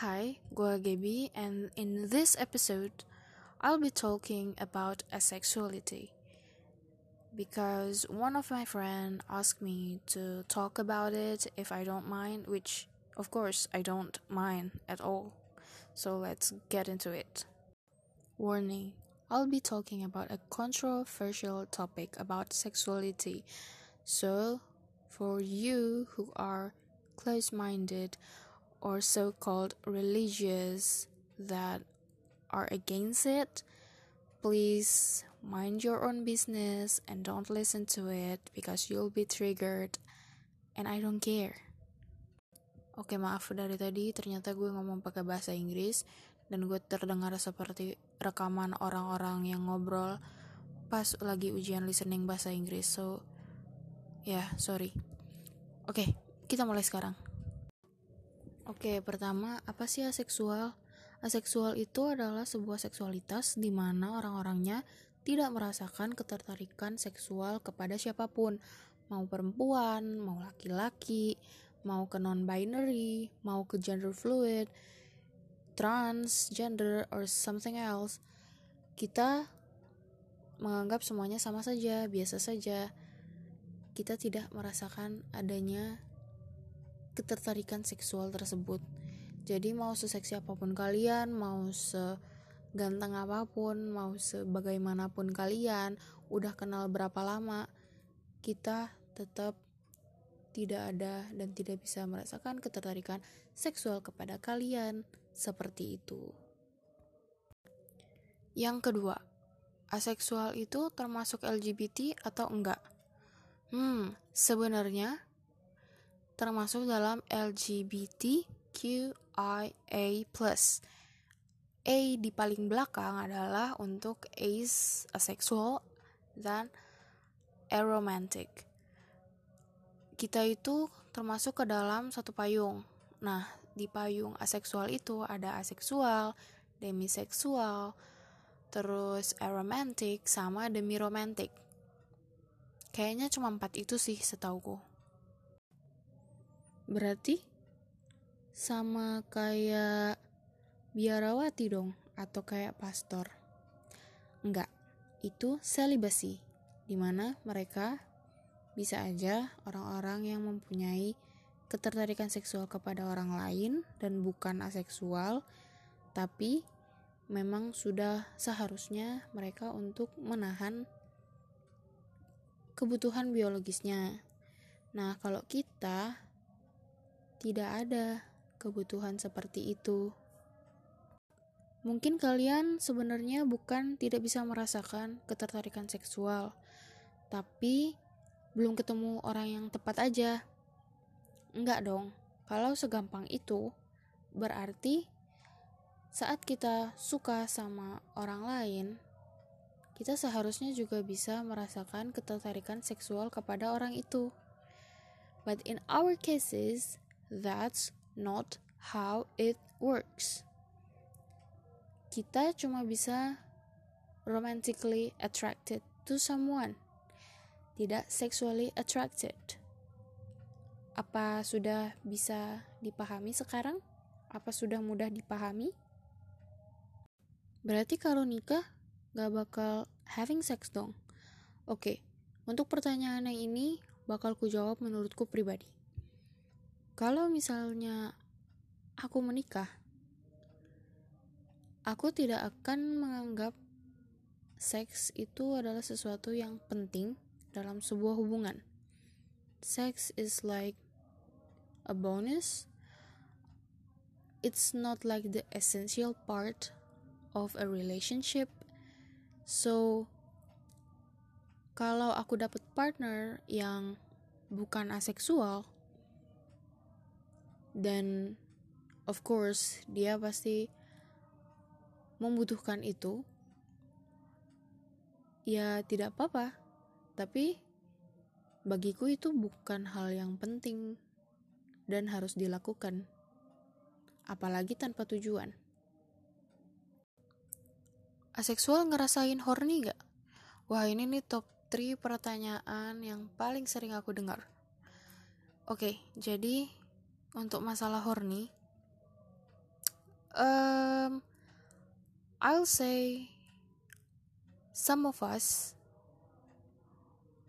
Hi, gue Gaby, and in this episode, I'll be talking about asexuality. Because one of my friend asked me to talk about it if I don't mind, which of course I don't mind at all. So let's get into it. Warning I'll be talking about a controversial topic about sexuality. So, for you who are close minded or so called religious that are against it, please mind your own business and don't listen to it because you'll be triggered and I don't care. Oke maaf dari tadi ternyata gue ngomong pakai bahasa Inggris dan gue terdengar seperti rekaman orang-orang yang ngobrol pas lagi ujian listening bahasa Inggris. So ya yeah, sorry. Oke kita mulai sekarang oke pertama apa sih aseksual? Aseksual itu adalah sebuah seksualitas di mana orang-orangnya tidak merasakan ketertarikan seksual kepada siapa pun. Mau perempuan mau laki-laki mau ke non-binary, mau ke gender fluid, transgender, or something else, kita menganggap semuanya sama saja, biasa saja. Kita tidak merasakan adanya ketertarikan seksual tersebut. Jadi mau seseksi apa pun kalian, mau seganteng apa pun, mau sebagaimanapun kalian, udah kenal berapa lama, kita tetap tidak ada dan tidak bisa merasakan ketertarikan seksual kepada kalian seperti itu. Yang kedua, aseksual itu termasuk LGBT atau enggak? Hmm, sebenarnya termasuk dalam LGBTQIA+. A di paling belakang adalah untuk ace, asexual, dan aromantic kita itu termasuk ke dalam satu payung. Nah, di payung aseksual itu ada aseksual, demiseksual, terus aromantic, sama demiromantic. Kayaknya cuma empat itu sih setauku. Berarti sama kayak biarawati dong, atau kayak pastor. Enggak, itu selibasi, di mana mereka bisa aja orang-orang yang mempunyai ketertarikan seksual kepada orang lain dan bukan aseksual, tapi memang sudah seharusnya mereka untuk menahan kebutuhan biologisnya. Nah, kalau kita tidak ada kebutuhan seperti itu. Mungkin kalian sebenarnya bukan tidak bisa merasakan ketertarikan seksual, tapi belum ketemu orang yang tepat aja. Enggak dong, kalau segampang itu, berarti saat kita suka sama orang lain, kita seharusnya juga bisa merasakan ketertarikan seksual kepada orang itu. But in our cases, that's not how it works. Kita cuma bisa romantically attracted to someone tidak sexually attracted. Apa sudah bisa dipahami sekarang? Apa sudah mudah dipahami? Berarti kalau nikah gak bakal having sex dong. Oke, untuk pertanyaan yang ini bakal ku jawab menurutku pribadi. Kalau misalnya aku menikah, aku tidak akan menganggap seks itu adalah sesuatu yang penting dalam sebuah hubungan. Sex is like a bonus. It's not like the essential part of a relationship. So, kalau aku dapat partner yang bukan aseksual, dan of course dia pasti membutuhkan itu, ya tidak apa-apa tapi bagiku itu bukan hal yang penting dan harus dilakukan, apalagi tanpa tujuan. Aseksual ngerasain horny gak? Wah ini nih top 3 pertanyaan yang paling sering aku dengar. Oke, jadi untuk masalah horny, um I'll say some of us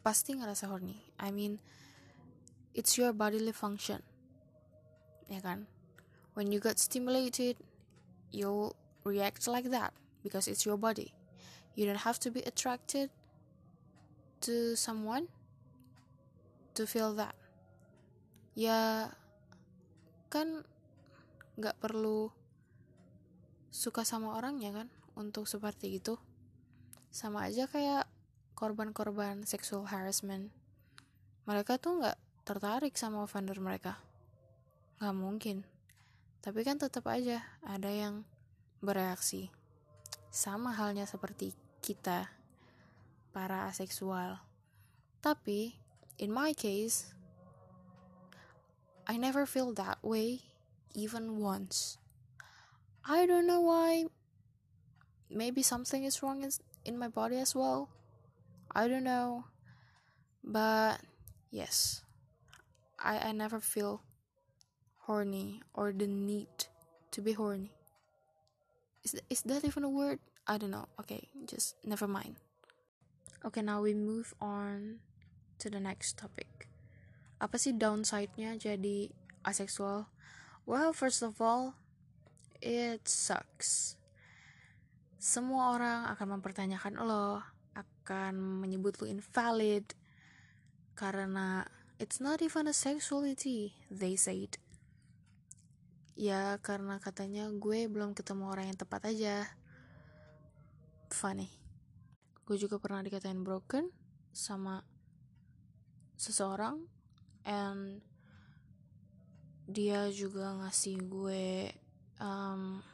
pasti ngerasa horny. I mean it's your bodily function ya kan? When you get stimulated you'll react like that because it's your body. You don't have to be attracted to someone to feel that. Ya kan nggak perlu suka sama orangnya kan untuk seperti itu. Sama aja kayak korban-korban sexual harassment. Mereka tuh nggak tertarik sama offender mereka. Nggak mungkin. Tapi kan tetap aja ada yang bereaksi. Sama halnya seperti kita para aseksual. Tapi in my case I never feel that way even once. I don't know why. Maybe something is wrong in my body as well. I don't know. But yes, I, I never feel horny or the need to be horny. Is, is that even a word? I don't know. Okay, just never mind. Okay, now we move on to the next topic. Apa sih downside-nya jadi aseksual? Well, first of all, it sucks. Semua orang akan mempertanyakan lo, akan menyebut lo invalid karena it's not even a sexuality, they said. Ya, karena katanya gue belum ketemu orang yang tepat aja. Funny. Gue juga pernah dikatain broken sama seseorang and dia juga ngasih gue um,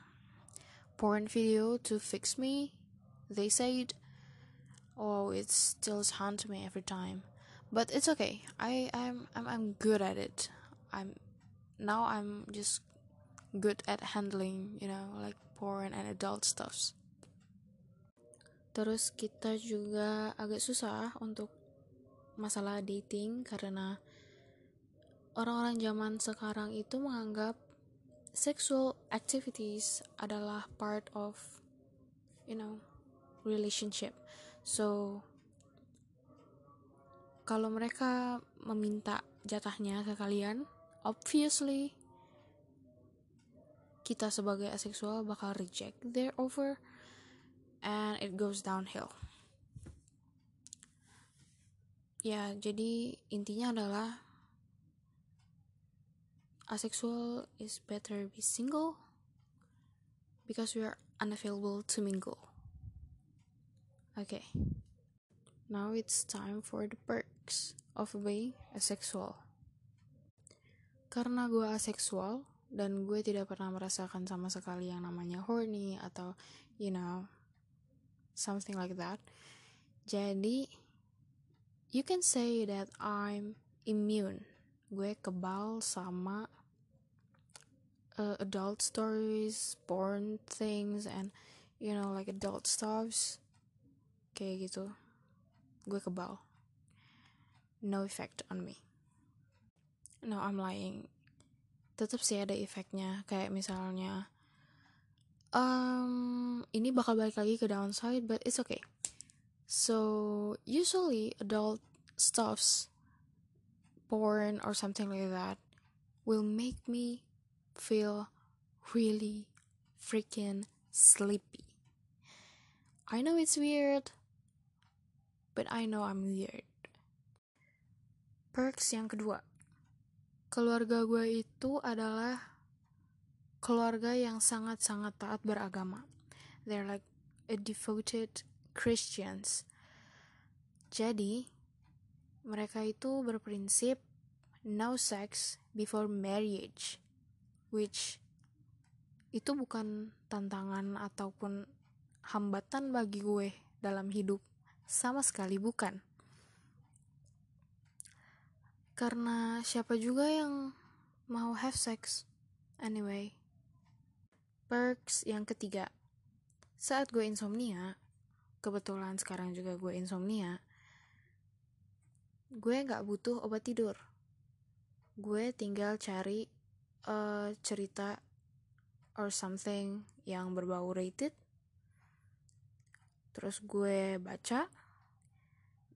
porn video to fix me they said. Oh it still haunts me every time. But it's okay. I I'm I'm I'm good at it. I'm now I'm just good at handling you know like porn and adult stuffs. Terus kita juga agak susah untuk masalah dating karena orang-orang zaman sekarang itu menganggap sexual activities adalah part of you know relationship. So kalau mereka meminta jatahnya ke kalian obviously kita sebagai aseksual bakal reject their offer and it goes downhill. Ya jadi intinya adalah asexual is better be single because we are unavailable to mingle. Okay, now it's time for the perks of being asexual. Karena gue asexual dan gue tidak pernah merasakan sama sekali yang namanya horny atau you know something like that. Jadi you can say that I'm immune gue kebal sama uh, adult stories, porn things, and you know like adult stuffs kayak gitu. Gue kebal. No effect on me. No, I'm lying. Tetap sih ada efeknya. Kayak misalnya, um, ini bakal balik lagi ke downside, but it's okay. So usually adult stuffs porn or something like that will make me feel really freaking sleepy. I know it's weird, but I know I'm weird. Perks yang kedua, keluarga gue itu adalah keluarga yang sangat-sangat taat beragama. They're like a devoted Christians. Jadi, mereka itu berprinsip no sex before marriage which itu bukan tantangan ataupun hambatan bagi gue dalam hidup sama sekali bukan. Karena siapa juga yang mau have sex? Anyway perks yang ketiga. Saat gue insomnia kebetulan sekarang juga gue insomnia gue nggak butuh obat tidur gue tinggal cari uh, cerita or something yang berbau rated terus gue baca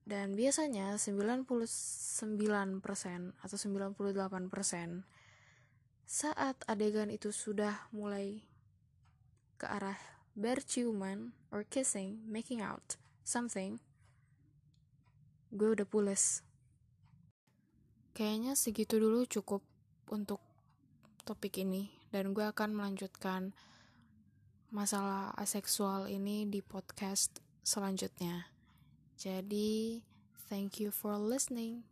dan biasanya 99% atau 98% saat adegan itu sudah mulai ke arah berciuman or kissing, making out, something, gue udah pules. Kayaknya segitu dulu cukup untuk topik ini dan gue akan melanjutkan masalah aseksual ini di podcast selanjutnya. Jadi, thank you for listening.